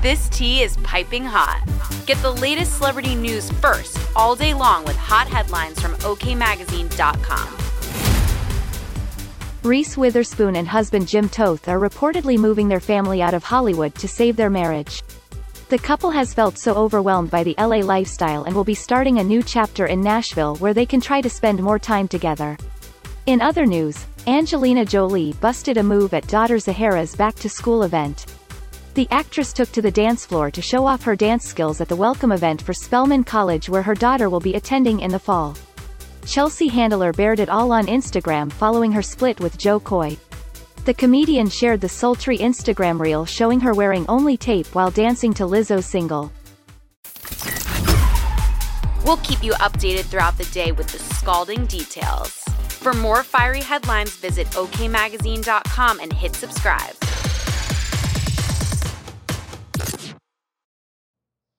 This tea is piping hot. Get the latest celebrity news first all day long with hot headlines from OKMagazine.com. Reese Witherspoon and husband Jim Toth are reportedly moving their family out of Hollywood to save their marriage. The couple has felt so overwhelmed by the LA lifestyle and will be starting a new chapter in Nashville where they can try to spend more time together. In other news, Angelina Jolie busted a move at daughter Zahara's back-to-school event. The actress took to the dance floor to show off her dance skills at the welcome event for Spelman College where her daughter will be attending in the fall. Chelsea Handler bared it all on Instagram following her split with Jo Koy. The comedian shared the sultry Instagram reel showing her wearing only tape while dancing to Lizzo's single. We'll keep you updated throughout the day with the scalding details. For more fiery headlines, visit okmagazine.com and hit subscribe.